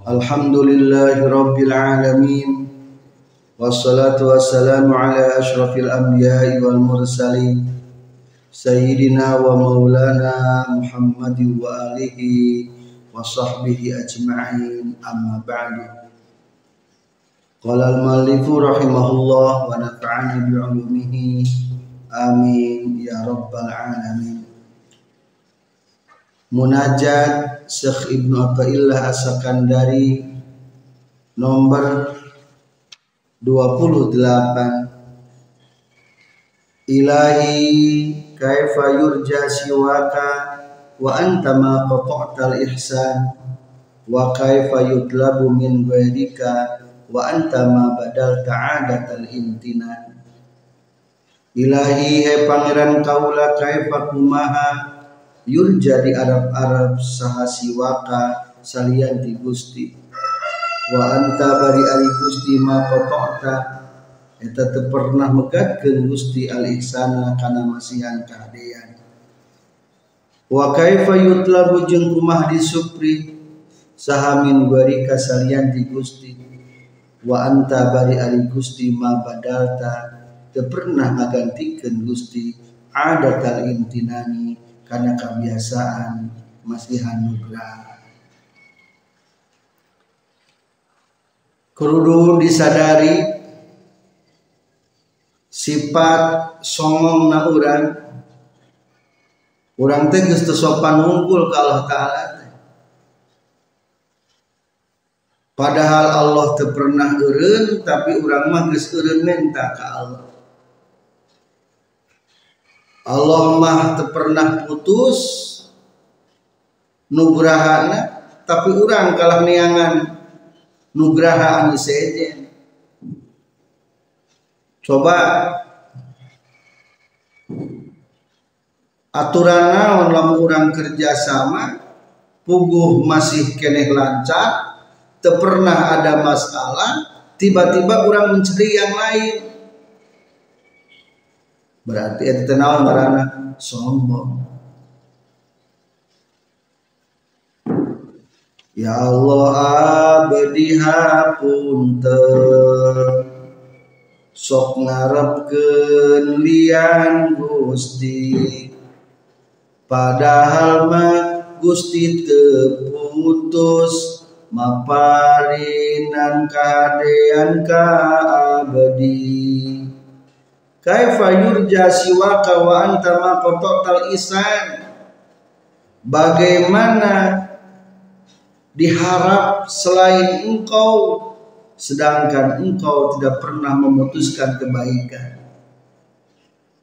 Alhamdulillahi rabbil alamin. Wassalatu wassalamu ala ashrafil anbiya'i wal mursalin. Sayyidina wa maulana Muhammadin wa alihi wa sahbihi ajma'in amma ba'du. Qala al-muallifu rahimahullah wa nafa'ani Amin ya rabbal alamin. Munajat Syekh Ibnu Athaillah As-Sakandari nomor 28 Ilahi kaifa yurja siwaka wa anta ma qata'tal ihsan wa kaifa yutlabu min ghairika wa anta ma badal ta'adatal imtinan Ilahi hai pangeran kaula kaifa kumaha yurja di Arab-Arab saha siwaka salian di Gusti. Wa anta bari ari Gusti ma qata'ta. Eta teu pernah megatkeun Gusti al ihsana kana masihan kahadean. Wa kaifa yutlabu jeung kumah disupri saha min gwarika salian di Gusti. Wa anta bari ari Gusti ma badalta. Teu pernah ngagantikeun Gusti adat al imtinani karena kebiasaan masihan nugrah kudu disadari sifat songong na urang. Urang teh geus sopan ngumpul ka Allah taala Padahal Allah teu pernah eureun tapi urang mah geus eureun minta ka Allah Allah mah pernah putus nugrahana tapi orang kalah niangan nugraha anu coba aturan naon lamun urang kerja sama puguh masih keneh lancar teu pernah ada masalah tiba-tiba orang mencari yang lain berarti itu tenang karena sombong. Ya Allah abdi hapunten sok ngarepkeun lian Gusti. Padahal mah Gusti teputus maparinan kadean ka abdi Kaifa yurja siwaka wa anta ma qata'tal isan Bagaimana diharap selain engkau sedangkan engkau tidak pernah memutuskan kebaikan.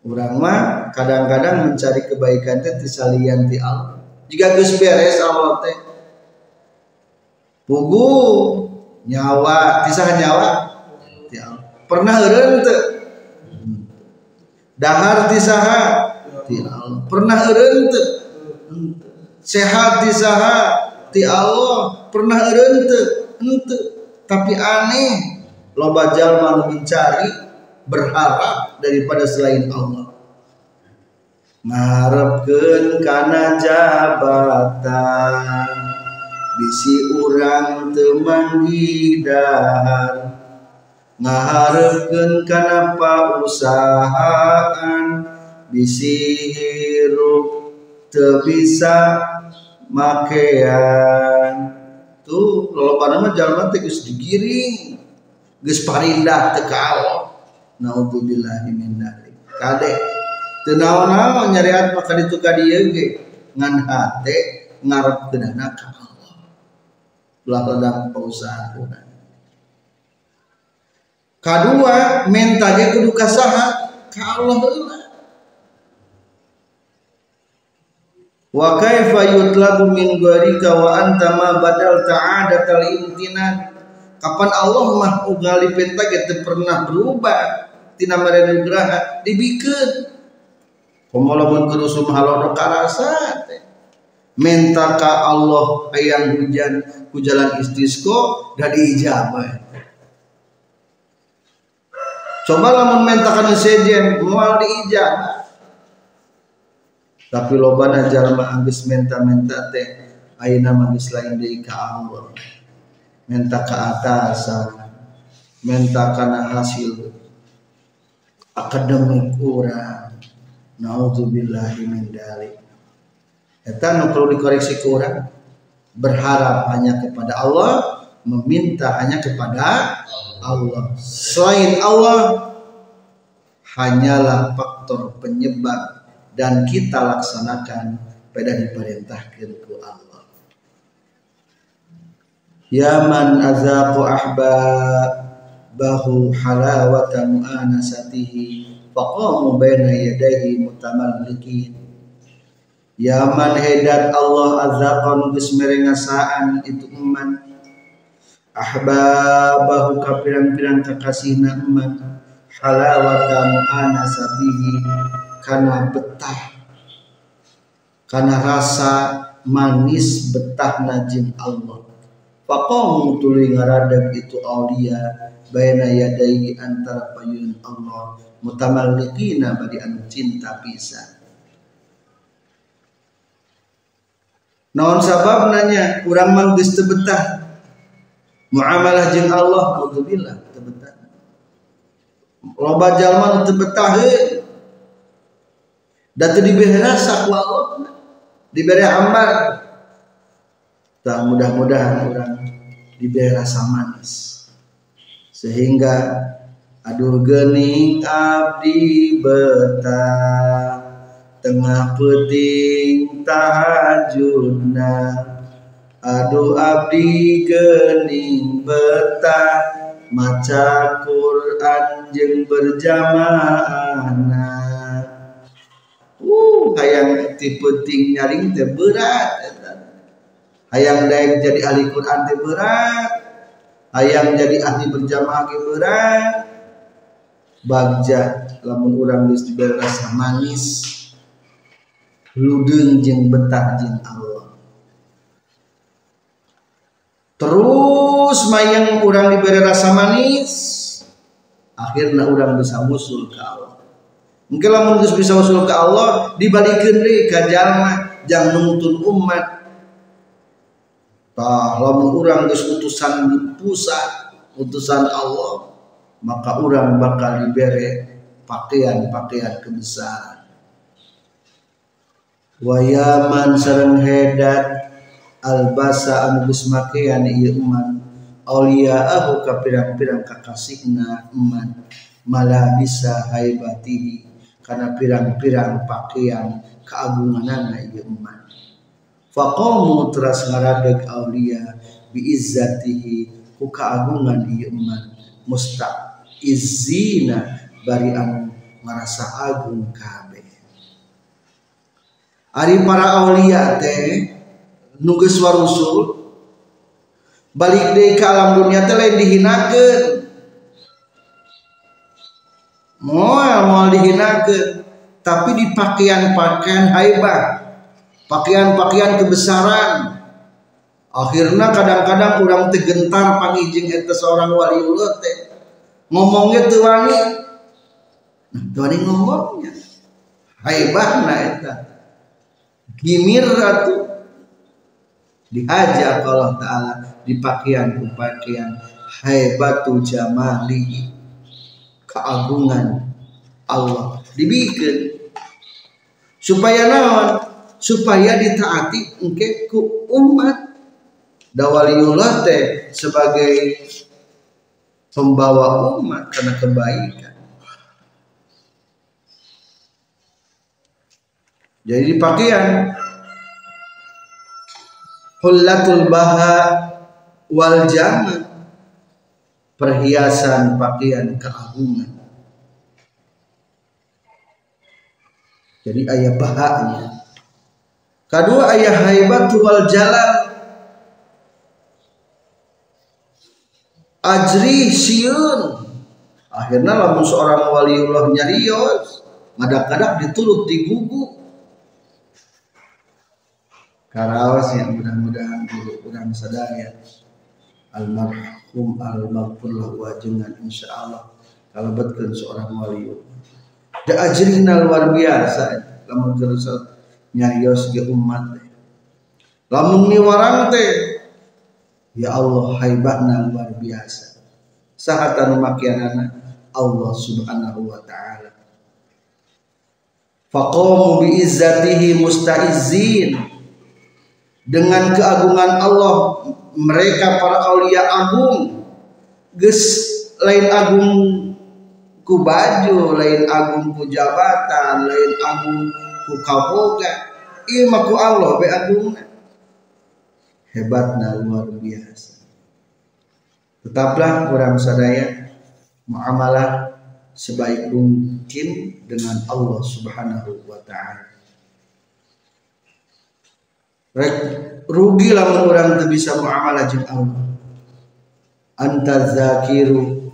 Orang mah kadang-kadang mencari kebaikan teh tisalian ti Allah. Jika geus beres Allah teh pugu nyawa tisah nyawa ti. Pernah eureun teu? Dahar ti saha ti Allah. Pernah eureun teu sehat ti saha ti Allah. Pernah eureun teu henteu tapi aneh. Loba jalma mencari berharap daripada selain Allah. Ngarepkeun kana jabatan. Bisi urang teu manggidahar ngaharepkeun kana usahaan bisi hirup teu bisa makean? Tuh lolobana mah jalma teh geus digiring geus parindah teu ka Allah naudzubillahi min dzalik. Kade teu naon-naon nyariat maka ditu ka dieu ge? Ngan hate ngarepkeunana ka Allah. Ulah ledang pausahaan kedua mentage kudu kasaha. Ka Allah heula wa kaifa yutlabu min gharika wa anta ma badal ta'adatal imtinan kapan Allah mah ugali penta gitu pernah berubah tina mere nugraha dibikeun pemolamun kerusum halono karasa minta ka Allah ayang hujan hujalan istisqo dan diijabah coba lamun mentakan sejen moal diijabah tapi lobana jalma anggeus menta-menta teh ayeuna manggeus lain deui ka Allah minta ke atas minta karena hasil. Akademik orang naudzubillahi min dalik. Eta nu perlu dikoreksi ke orang berharap hanya kepada Allah meminta hanya kepada Allah. Selain Allah hanyalah faktor penyebab dan kita laksanakan pada diperintahkan ku Allah. Ya man azaqu ahbabahu halawata mu'anasatihi faqamu baina yadayhi mutamallikin. Ya man hedat Allah azaqan geus merengasaan itu eman ahbabahu ka pirang-pirang kakasihna eman halawata mu'anasatihi kana betah kana rasa manis betah najin Allah Faqamu tuluy ngaradeg itu aulia baina yadai antara payun Allah mutamalliqina badi anu cinta pisan. Naon sabab nanya urang mah geus teu betah muamalah jeung Allah auzubillah teu. Loba jalma teu betah. Da teu Allah. Dibere ambar tak mudah-mudahan orang diberi rasa manis sehingga aduh gening abdi betah tengah peting tahajudna aduh abdi gening betah maca Quran jeung berjamaahna uh hayang tipe ting nyaring teh berat hayang daek jadi ahli Quran teh berat. Hayang jadi ahli berjamaah ge berat. Bagja lamun urang geus diberi rasa manis ludeung jeung betah jeung Allah terus mayang urang diberi rasa manis akhirnya urang bisa musul ke Allah mungkin lamun bisa usul ke Allah dibalikeun deui ka jalma jang nuntun umat Tah lamun geus utusan pusat, utusan Allah, maka urang bakal dibere pakaian-pakaian kebesaran. Wayaman sareng hedat albasa anu geus makean ieu eman auliyaahu ka pirang-pirang kakasihna eman malah bisa haibatihi. Karena pirang-pirang pakaian keagunganana ieu eman faqamu teras ngaradeg aulia bi izzatihi ku kaagungan ieu iman musta izina bari anu merasa agung kabeh. Ari para aulia teh nu geus warusul balik deui ka alam dunia teh lain dihinakeun. Moal moal dihinakeun. Tapi di pakaian-pakaian haibah pakaian-pakaian kebesaran akhirnya kadang-kadang orang tegentar pangijing itu seorang waliullah teh. Ngomongnya tuh wani. Nah tuh wani ngomongnya. Haibahna itu gimir ratu diajak Allah Ta'ala di pakaian pakaian. Haibatu jamali keagungan Allah dibikin supaya naon? Supaya ditaati engke ku umat. Dawaliullah teh sebagai pembawa umat karena kebaikan. Jadi di pakaian hullatul baha wal jama. Perhiasan pakaian keagungan. Jadi ayat bahanya. Kedua ayah haibat wal jalan ajri siun akhirnya lamun seorang waliullah nyarios ngadak-ngadak diturut digugu karawas yang mudah-mudahan kurang sadaya almarhum almarhum wajengan insyaallah. Kalau betul seorang waliullah da ajrina luar biasa. Lamun terus nyarios ge umat lamun ni warang teh ya Allah haibahna luar biasa. Sahatan makianana Allah subhanahu wa ta'ala. Faqamu bi izzatihi mustaizin dengan keagungan Allah mereka para aulia agung. Ges lain agung ku baju lain agung ku jabatan lain agung ku kaboga. Ieu mah ku Allah be agungna hebatna luar biasa. Tetaplah orang sadaya muamalah sebaik mungkin dengan Allah Subhanahu wa taala Rek rugi lamun orang teu bisa muamalah jeung Allah. Anta zakiru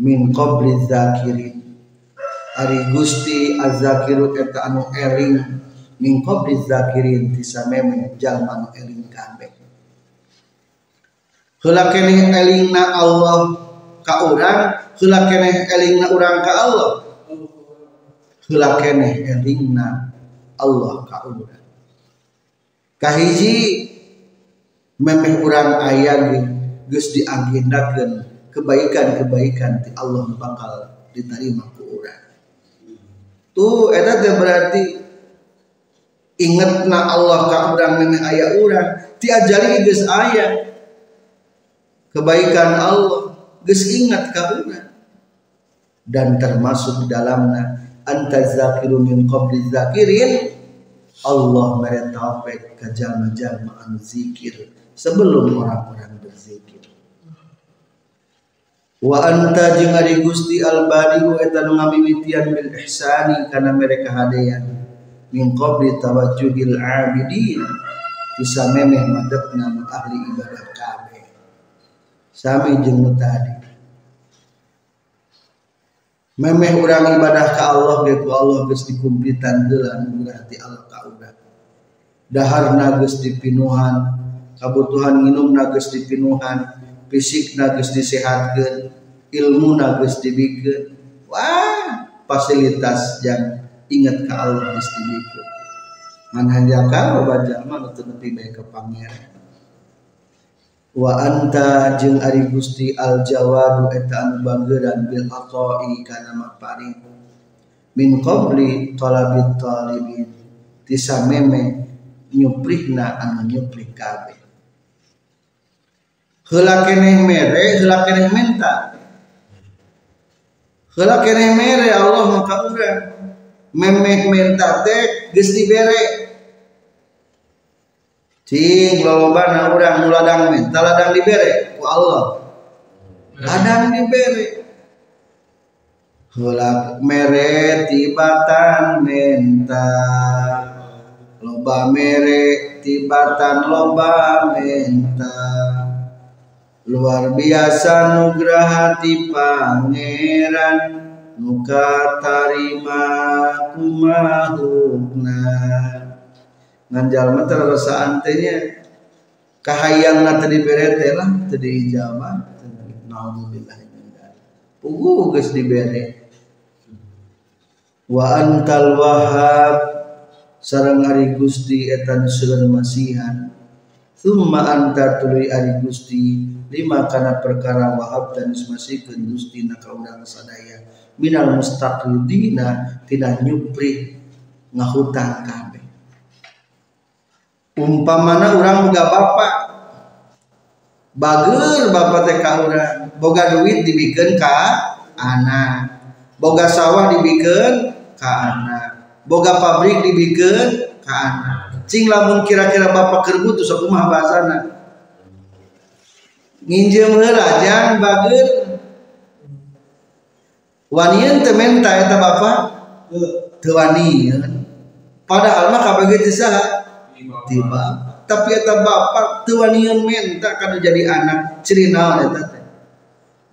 min qabli zakirin. Ari Gusti az-zakiru eta anu eling min qabli zakirin tisa meme jalma anu eling kabeh. Heula keneh elingna Allah ka urang, heula keneh elingna urang ka Allah. Heula keneh elingna Allah ka urang kahiji memeh urang ayah geus diagendakeun kebaikan-kebaikan di Allah bakal diterima ku urang. Tuh eta teh berarti ingetna Allah ka urang memeh aya urang ti ajali geus aya. Kebaikan Allah geus ingat ka urang. Dan termasuk dalamna anta zakiru min qabli zakirin Allah meretapek ke jalma-jalma zikir sebelum orang-orang berzikir. Wa anta jeung ari Gusti Al-Badiu eta nu ngamimitian bil ihsani kana mereka hadean min qabli tawajjuhil abidin bisa memeh madepna ahli ibadah kabeh. Sami jeung tadi. Memeh urang ibadah ke Allah ge ku Allah geus dikumpitan deula nu berarti Allah ka urang. Dahar geus dipinuhan, kabutuhan minum geus dipinuhan, fisik geus disehatkeun, ilmu geus dibikeun. Wah, fasilitas yang ingat ke Allah geus dibikeun. Ngan hanjakan loba jalma nu teu nepi ka pangeran wa anta jeung ari Gusti al jawab eta anu bangeuran bil aqai kana mapari min qabli talabit talibin. Tisa meme nyuprihna anu nyuprih kabeh heula keneh mere heula keneh menta. Heula keneh mere Allah maka urang. Memeh menta teh geus dibere cing lolobana urang muladang men taladang dibere ku Allah. Ladang dibere heula mere tibatan menta. Loba mere tibatan loba menta. Luar biasa nugraha ti pangeran nuka tarima kumahukna ngan jalma terasa antenya kahayang na tadi berete lah tadi ijabah naudzubillah min pugu geus dibere. Wa antal wahab sareng ari Gusti eta nu masihan. Thumma anta tuluy ari Gusti lima kana perkara wahab dan masihkeun Gusti na kaurang sadaya. Minal mustaqidina tidak nyupri ngahutang kabeh umpamana orang boga bapak. Bager bapak teh ka urang. Boga duit dibikin ka anak. Boga sawah dibikin ka anak. Boga pabrik dibikin ka anak. Cing lamun kira-kira bapak keur butuh sok kumaha bahasana. Nginjem heula jang bager. Wanian teu menta eta bapak? Teu wanian padahal mah kabeh teh saha tiba. Tapi eta bapak teu menta kana jadi anak. Ciri naon eta teh?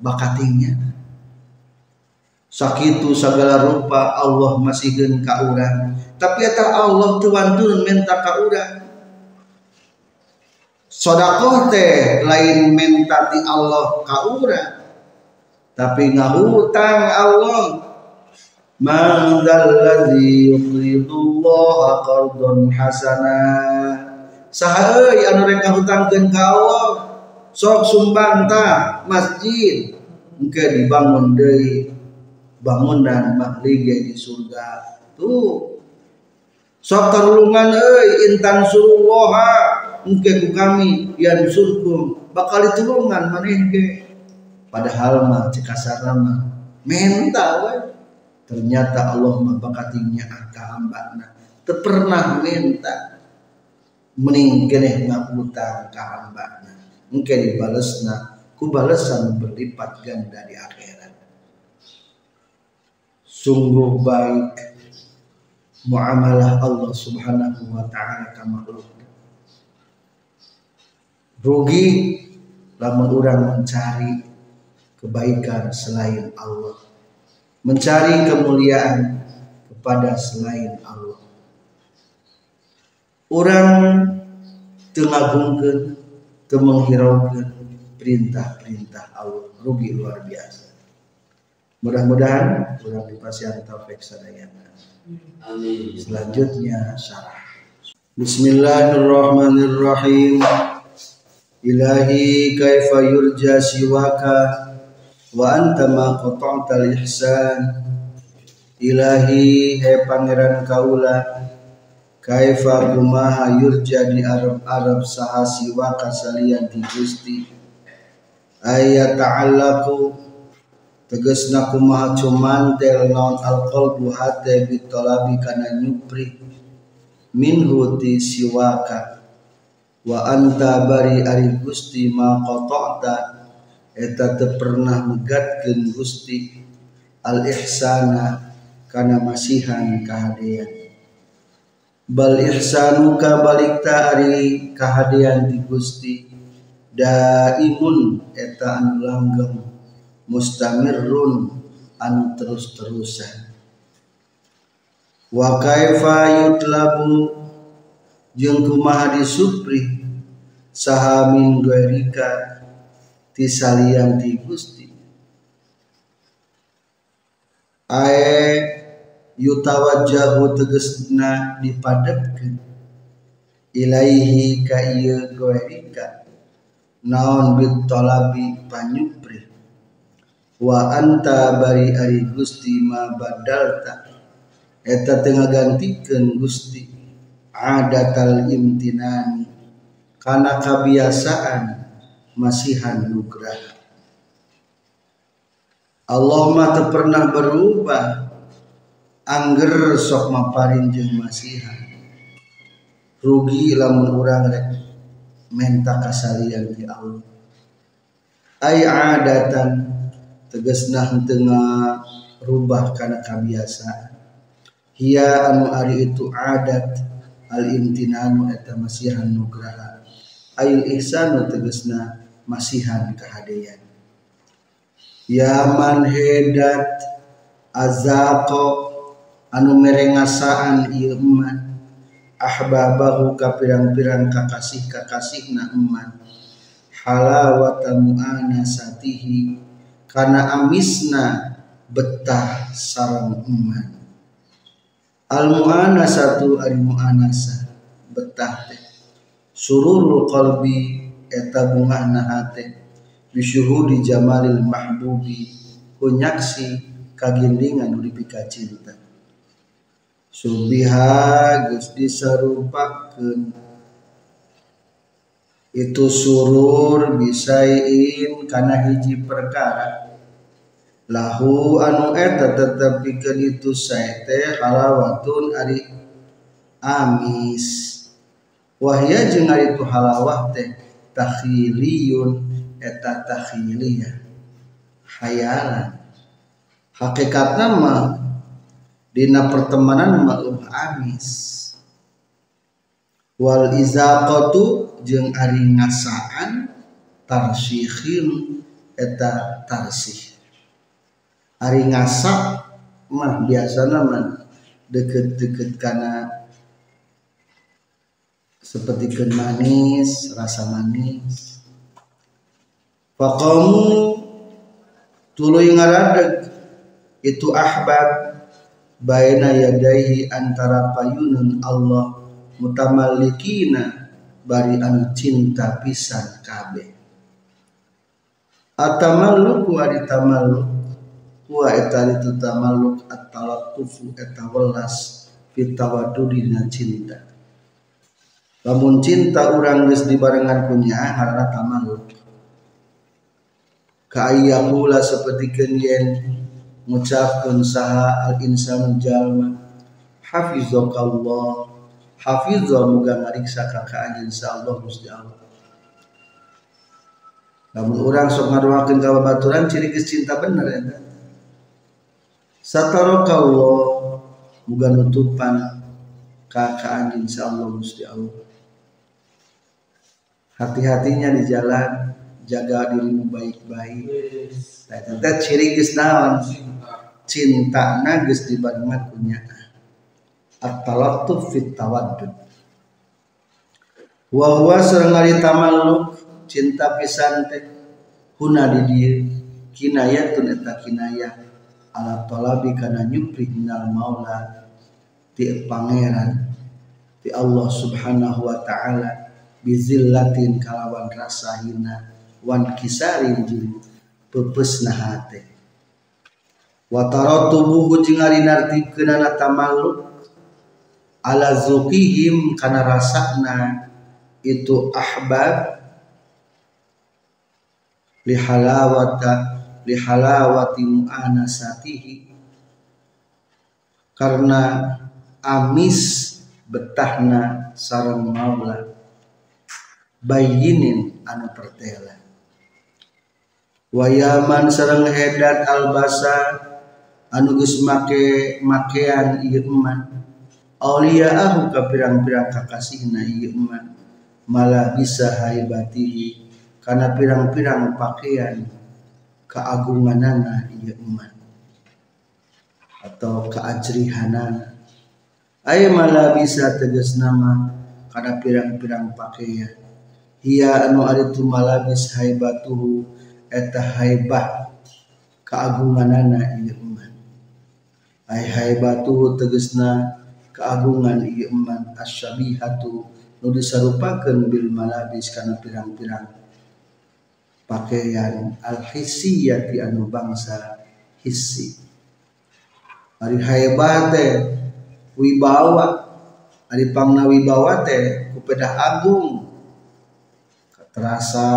Bakatingnya sakitu segala rupa Allah masihkeun ka urang. Tapi eta Allah teu wantun menta ka urang. Sodakoh teh lain menta ti Allah ka urang. Tapi ngahutang Allah Man dzalladzi yuqridullaha qardon hasana. Saha euy anu rek ngahutangkeun ka Allah sok sumbang ta masjid. Engke dibangun deui bangunan mahlig di surga. Tuh. Sok tarulungan euy intan suruha engke ku kami yang surkum bakal ditulungan maneh ge padahal mah cek mah mental we ternyata Allah membakatinya angka hambana teu pernah minta. Mending keneh ngaputang ka hambana engke dibalesna ku balesan berlipat ganda di akhirat. Sungguh baik muamalah Allah subhanahu wa ta'ala ka makhluk. Rugi lamun orang mencari kebaikan selain Allah mencari kemuliaan kepada selain Allah. Orang tengagungkan, temenghiraukan perintah-perintah Allah. Rugi luar biasa. Mudah-mudahan orang dipasihan taufik sadayana. Amin. Selanjutnya syarah. Bismillahirrahmanirrahim. Ilahi kaifa yurja siwaka wa anta ma qata'ta ihsan ilahi he pangeran kaula kaifa kumaha yurja di arab-arab sahasi wa kasalian di Gusti. Ayat ta'allaku tegesna kumaha cumantel naon alqalbu hate bitolabi kana nyupri. Minhu ti siwaka. Wa anta bari ari Gusti ma qata'ta eta teu pernah megatkeun Gusti al ihsana kana masihan kahadean bal ihsanuka balikta ari kahadean di Gusti. Daimun eta anu langgeng mustamirrun anu terus-terusan. Wa kaifa yutlabu jeung kumaha disupri saha min tisalian di Gusti. Ae yutawajjahu tegesna dipadepkeun. Ilaihi ka ieu goerika. Naon bitolabi panyupri wa anta bari ari Gusti ma badalta. Eta tengah gantikeun Gusti. Adatal imtinani. Kana kebiasaan masihan nugrah. Allah mah tak pernah berubah. Angger sok maparin jeung masihan. Rugi lamun urang rek. Menta kasalian di Allah. Ay adatan tegesna tengah rubah karena kebiasaan hia anu ari itu adat al imtinanu eta masihan nugraha ayil ihsanu tegesna masihan kehadian Yaman hedat azako anu merengasaan ieu eman ahbabahu ka pirang-pirang kakasih kakasihna eman. Halawata mu'anasatihi kana amisna betah sarang eman. Al mu'anasatu al mu'anasa betah teh. Sururul qalbi eta bungahna hate bisyuhudi jamalil mahbubi kunyaksi kagindingan uripika cinta subiha geus disarupakeun. Itu surur bisain kana hiji perkara. Lahu anu eta tetep pikeun itu sae teh halawatun ari amis. Wahya jeung ari itu halawah teh takhiliyun eta takhiliyah. Hayalan. Hakikatna mah dina pertemanan mah amis. Wal izaqatu jeung ari ngasaan tarsihin eta tarsih. Ari ngasak mah biasa mah deket-deket karena seperti manis rasa manis. Faqamu tuluy ngaradeg itu ahbab baina yadaihi antara payunun Allah mutamallikina bari anu cinta pisan kabeh. Atamalluk wa ditamalluk wa eta itu tamalluk at-talattufu eta welas fit tawadudina cinta lamun cinta urang geus dibarengan kunya harana tamalluk ka ayyakula sapertikeun yen ngucapkeun saha al insanu jalma. Hafizakallah hafizah muga ngariksa ka ka insyaallah Gusti Allah. Namun orang sok ngadoakeun ka babaturan ciri geus cinta bener eta satarakallah. Muga nutupan ka ka insyaallah Gusti Allah hati-hatinya di jalan jaga dirimu baik-baik. Eta ciri geus naon? Cinta na geus dibarengan punya at-talattuf fit tawaddud. Wa huwa sareng ari cinta pisan teh huna di dieu kinayatun eta kinayah. Ala talabi kana nyupri minal maula. Ti pangeran ti Allah subhanahu wa ta'ala bizillatin kalawan rasa hina wan kisarin jeung pepesna hate wa taratubuhu jeung ari nartibkeunana tamalluk ala zuqihim kana rasakna itu ahbab lihalawata lihalawati mu'anasatihi. Karena amis betahna sarang maula bayinin anu pertela. Wayaman sarang hedat albasa anu geus make makean ieu eman. Auliyaahu ka pirang-pirang kakasihna ieu eman. Malah bisa haibatihi karena pirang-pirang pakaian keagunganana ieu eman. Atau keajrihanana. Aya malah bisa tegas nama karena pirang-pirang pakaian Ia anu ari tu malabis haibatuhu eta haibah keagunganana ieu eman. Ai haibatuhu tegasna keagungan ieu eman asyabihatu nu disarupakeun bil malabis kana pirang-pirang pakaian al hissiyati anu bangsa hissi. Ari haibah teh wibawa ari pangna wibawa teh kupedah agung terasa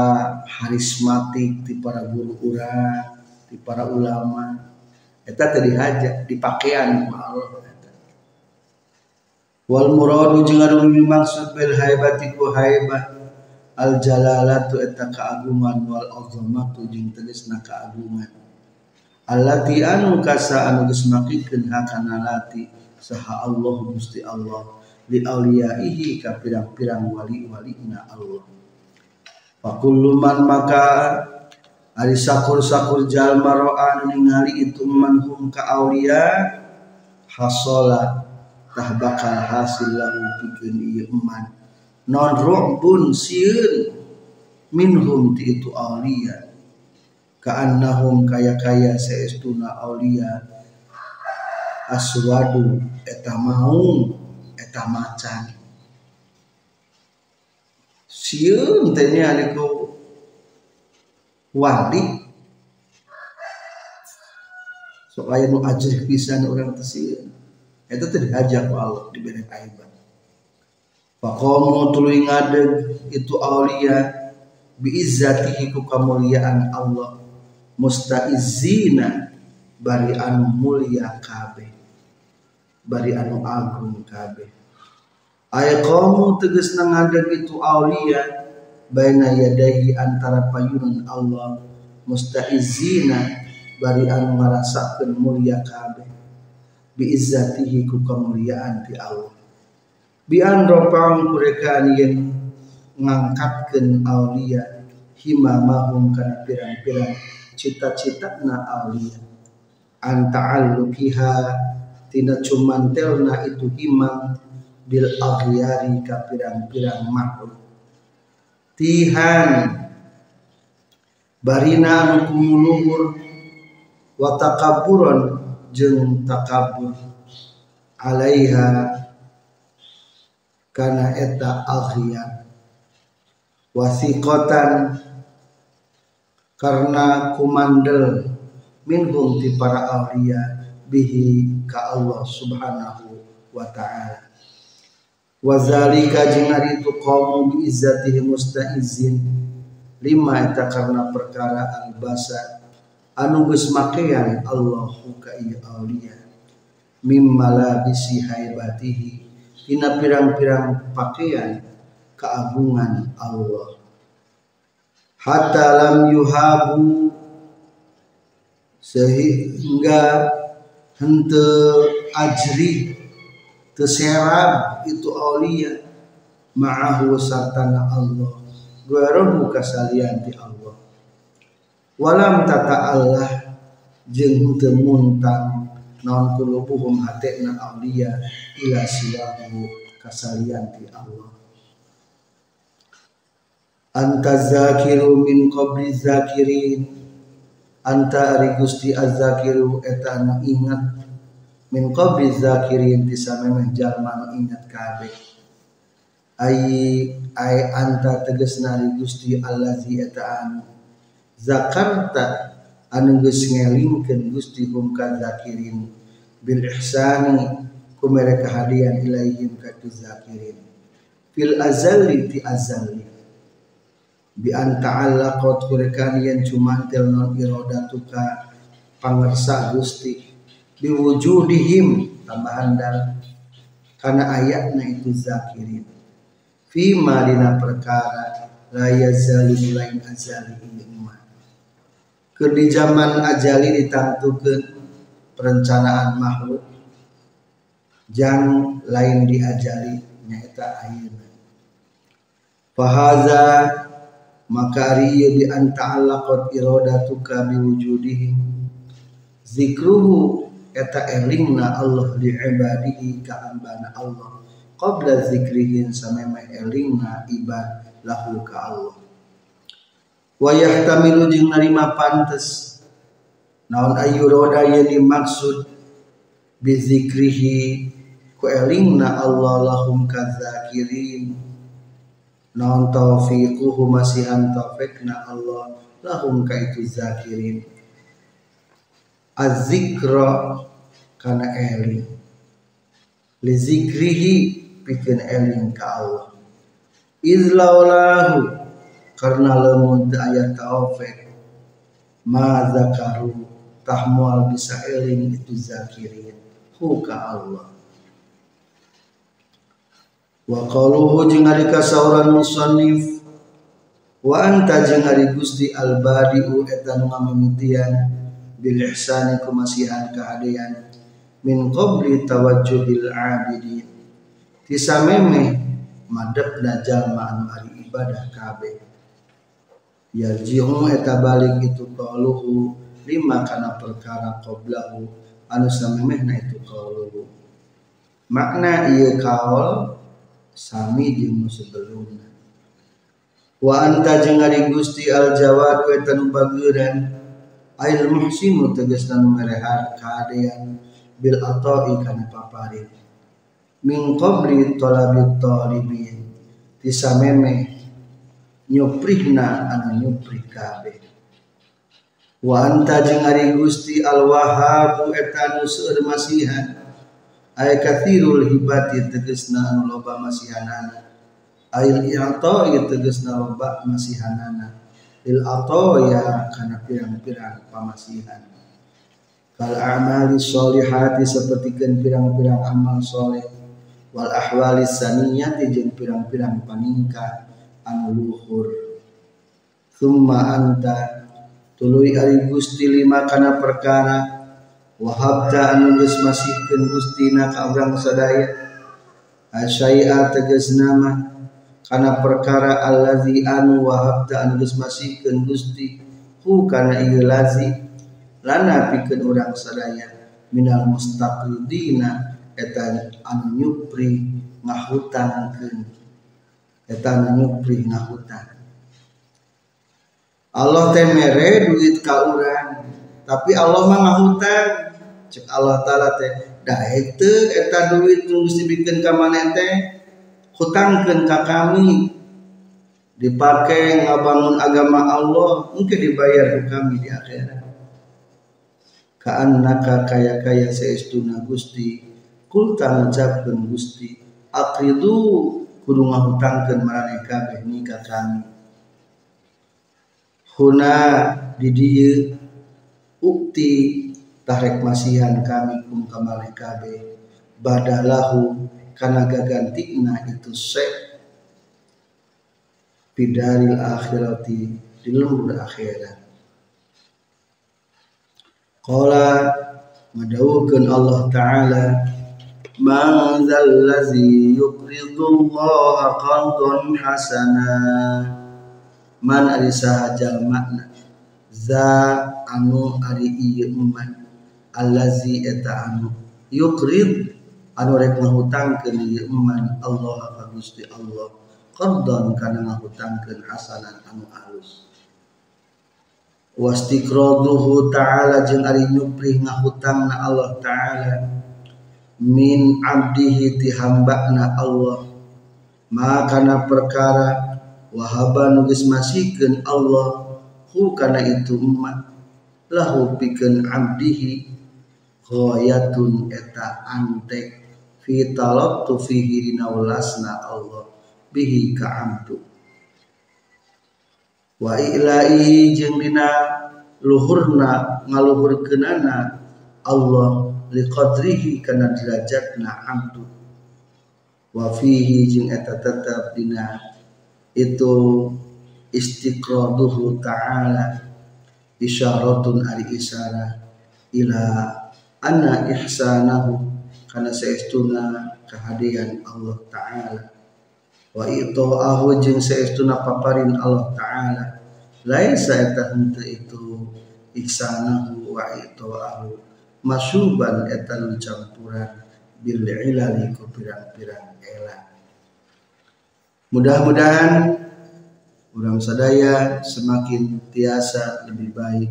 harismatik di para guru urang di para ulama. Eta tadi haja di pakaian. Allah wal muradu jeung anu dimaksud bil haibati ku haibah al jalalatu eta keagungan wal azamatu jeung tegasna keagungan. Allati anu kasa anu geus makikeun hakana lati saha Allah Gusti Allah li auliyaihi ka pirang-pirang wali-walina Allah Fakulluman maka ari sakur-sakur jalma ro'a ningali itu manhum ka aulia hasola tah bakal hasil lahu pikeun ieu eman. Non ru'bun sieun minhum ti itu aulia. Ka annahum kaya-kaya saestuna aulia. Aswadu eta maung eta macan sieun teh nya ku wali sok aya nu ajrih pisan urang teh sieun eta teh dihajar ku Allah diberi aiban faqamu tuluy ngadeg itu aulia bi izzatihi ku kamuliaan Allah. Mustaizina bari anu mulia kabeh bari anu agung kabeh Ay kamu tegas ngadeg itu aulia baina yadahi antara payunan Allah mustaizina bari anu ngarasakeun mulia kabeh bi izzatihi ku kemuliaan ti Allah. Bi an ropang kurekaan yen ngangkatkeun aulia himamahum kana pirang-pirang cita-cita na aulia anta'allukiha tina cumantelna itu himam bil aghyari ka pirang-pirang makhluk. Tihan barina anu kumuluhur wa takaburon jeung takabur alaiha kana eta aghyar wasiqatan karena kumandel minhum ti para aulia bihi ka Allah subhanahu wa ta'ala wa zalika jeung ari tu qaum bi izzatihi mustaizin. Lima eta karena perkara albasa. Anu geus makean Allah ka ieu aulia. Mimma bisi haibatihi. Tina pirang-pirang pakaian keagungan Allah. Hatta lam yuhabu. Sehingga hente ajri terserap itu aulia. Ma'ahu sartana Allah. Guarahu kasalian di Allah. Walam tata Allah. Jeng temuntang naon kulubuhum hatekna aulia. Ila silahu kasalian di Allah. Anta zakiru min qabli zakirin. Anta ari Gusti az-zakiru eta anu ingat min qabli zakirin di samemeh jalma ingat kabeh. Ai ai anta tegasna ari Gusti allazi eta anu zakarta anu geus ngelingkeun Gusti hum ka zakirin. Bil ihsani kumere kahadian ilaihim ka zakirin. Fil azali ti azali bi an ta'allaqat kurekan yen cumantel non irodatuka pangersa Gusti bi wujudihim tambahan dal karena ayatna itu zakirin. Fi madina perkara la yazali lain azali umat. Ke di zaman ajali ditantukeun perencanaan makhluk. Jang lain diajali nyaeta ayeuna fahaza maka riya bi an ta'allaqat iradatuka bi wujudihi zikruhu eta elingna Allah li ibadihi ka ambana Allah. Qabla zikrihi samema elingna ibad lahu ka Allah. Wa yahtamilu jeung narima pantes. Naon ayu roda yang dimaksud? Bi zikrihi ku elingna Allah lahum kadzakirin naon taufiquhu masihan taufikna Allah lahum ka itu zakirin az-zikra kana eling li zikrihi pikeun eling Allah. Izlaulahu karena lamun teu aya taufik. Ma zakaru tahmual bisa eling itu zakirin. Hu ka Allah. Wa qaluhu jeung ari kasauran musannif. Wa anta jeung ari Gusti al badiu eta nu ngamimitian bil ihsani kumasihan kaadian min qabli tawajjuhil abidin. Ti sameme madepna jalma anu ari ibadah kabeh yarji'u eta balik itu qaluhu lima kana perkara qablahu. Anu samemehna itu qaluhu makna ieu kaul sami jeung sebelumna. Wa anta jeung ari Gusti al Jawad wa bageuran ail muhsinu tegasna nu merehar kaadean bil ata'i kana paparin min qabli talabit talibin. Tisameme nyuprihna anu nyuprih kabeh wa anta jeung ari Gusti al Wahhab eta nu seueur masihan. Ay kathirul hibati tegesna anu loba masihanana. Ail i'ta tegesna loba masihanana il ya kana pirang-pirang pamasihan. Kal a'mali sholihati sapertikeun pirang-pirang amal soleh. Wal ahwali saniyati jeung pirang-pirang paningkah anu luhur. Summa anta tuluy ari Gusti lima kana perkara. Wahabta anu geus masihkeun gustina ka urang sadaya. Asyai'a tegas nama karena perkara allazi anu wahabta anu geus masihkeun Gusti hu kana ieu lazi lana pikeun urang sadaya minal mustaqridina eta anu nyupri ngahutangkeun eta anu nyupri ngahutang Allah teh mere duit ka urang tapi Allah mah ngahutang cek Allah taala teh da henteu eta duit nu geus dibikeun ka teh hutangkan ke kami. Dipakai ngabangun agama Allah mungkin dibayar ke kami di akhirat. Ka'annaka kaya-kaya seistuna Gusti kulta ngucapkeun Gusti akridu kudu ngahutangkeun marane kabeh nikah kami. Huna di dieu ukti masihan kami kum kamale badalahu karena gagantikna itu se bidaril akhirati di lembur akhirat. Qala madawukeun Allah taala Man zallazi yuqridu Allah qardan hasana. Man ari sahaja makna za anu ari ieu man allazi eta anu yuqrid anu rek ngahutangkeun ieu iman Allah ka Gusti Allah qardan kana ngahutangkeun hasanan anu alus wastiqraduhu ta'ala jeung ari nyuprih ngahutangna Allah ta'ala min abdihi ti hambana Allah. Makana perkara wahaba nu geus masihkeun Allah hu kana itu umat lahu pikeun abdihi ghayatun eta antek fi talattu fihi dinaulasna Allah. Bihi ka'amtu. Wa ilahi jeung dina luhurna ngaluhurkeunana Allah liqadrihi kana derajatna amtu. Wa fihi jeung eta tetep dina. Itu istiqraduhu ta'ala isyaratun ari isyarah ila anna ihsanahu karena seestuna kehadiran Allah Ta'ala. Wa ahu jeung seestuna paparin Allah Ta'ala. Laisa eta henteu itu ihsanahu wa ahu masuban eta nu campuran bil ilali ku pirang-pirang ela mudah-mudahan orang sadaya semakin tiasa lebih baik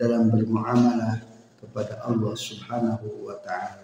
dalam bermuamalah kepada Allah Subhanahu wa taala